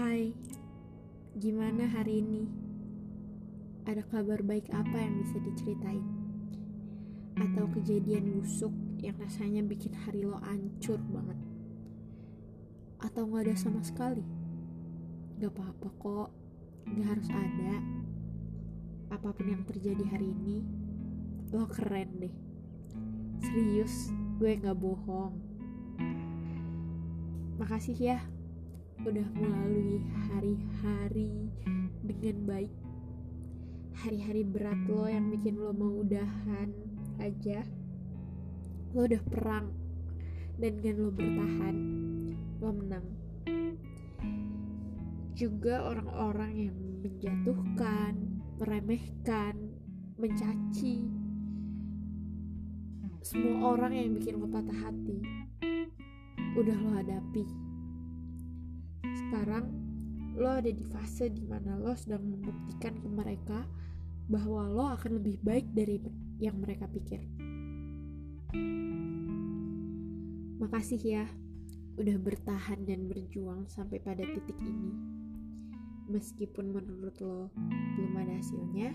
Hai, gimana hari ini? Ada kabar baik apa yang bisa diceritain? Atau kejadian busuk yang rasanya bikin hari lo ancur banget? Atau gak ada sama sekali? Gak apa-apa kok, gak harus ada. Apa pun yang terjadi hari ini, lo keren deh. Serius, gue gak bohong. Makasih ya udah melalui hari-hari dengan baik. Hari-hari berat lo yang bikin lo mau udahan aja. Lo udah perang dan dengan lo bertahan lo menang. Juga orang-orang yang menjatuhkan meremehkan mencaci semua orang yang bikin lo patah hati udah lo hadapi sekarang lo ada di fase di mana lo sedang membuktikan ke mereka bahwa lo akan lebih baik dari yang mereka pikir. Makasih ya, udah bertahan dan berjuang sampai pada titik ini. Meskipun menurut lo belum ada hasilnya,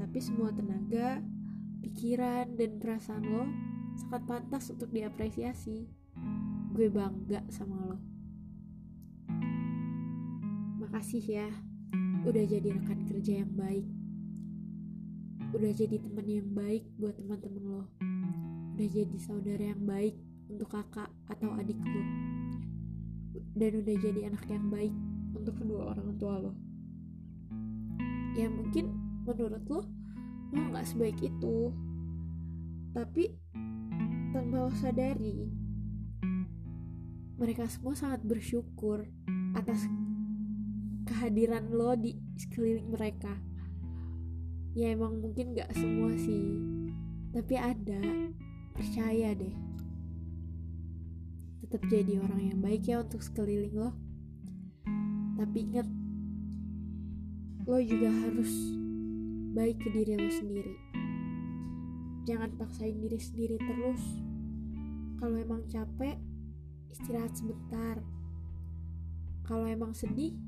tapi semua tenaga, pikiran, dan perasaan lo sangat pantas untuk diapresiasi. Gue bangga sama lo. Makasih ya, udah jadi rekan kerja yang baik. Udah jadi teman yang baik buat teman-teman lo. Udah jadi saudara yang baik untuk kakak atau adik lo. Dan udah jadi anak yang baik untuk kedua orang tua lo. Ya mungkin menurut lo, lo gak sebaik itu. Tapi tanpa lo sadari, mereka semua sangat bersyukur atas kehadiran lo di sekeliling mereka. Ya emang mungkin gak semua sih. Tapi ada. Percaya deh. Tetap jadi orang yang baik ya untuk sekeliling lo. Tapi ingat lo juga harus baik ke diri lo sendiri. Jangan paksain diri sendiri terus. Kalau emang capek istirahat sebentar. Kalau emang sedih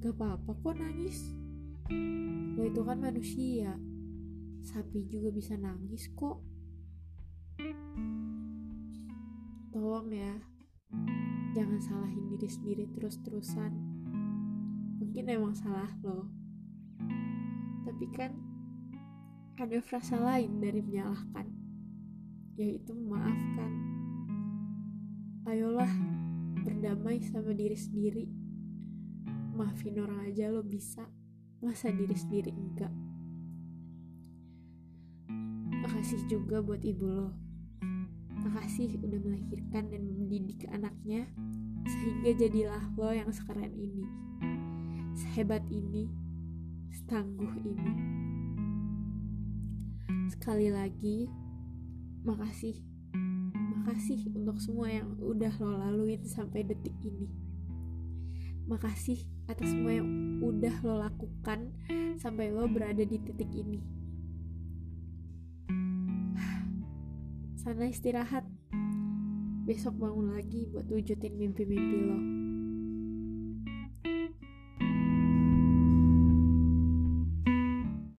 Gak apa-apa kok nangis. Lo itu kan manusia. Sapi juga bisa nangis kok. Tolong ya. Jangan salahin diri sendiri terus-terusan. Mungkin emang salah lo. Tapi kan ada frasa lain dari menyalahkan. Yaitu memaafkan. Ayolah berdamai sama diri sendiri maafin orang aja lo bisa. Masa diri sendiri enggak. Makasih juga buat ibu lo. Makasih udah melahirkan dan mendidik anaknya sehingga jadilah lo yang sekarang ini. Sehebat ini setangguh ini. Sekali lagi makasih. Makasih untuk semua yang udah lo laluin sampai detik ini makasih atas semua yang udah lo lakukan sampai lo berada di titik ini. Sana istirahat. Besok bangun lagi buat wujudin mimpi-mimpi lo.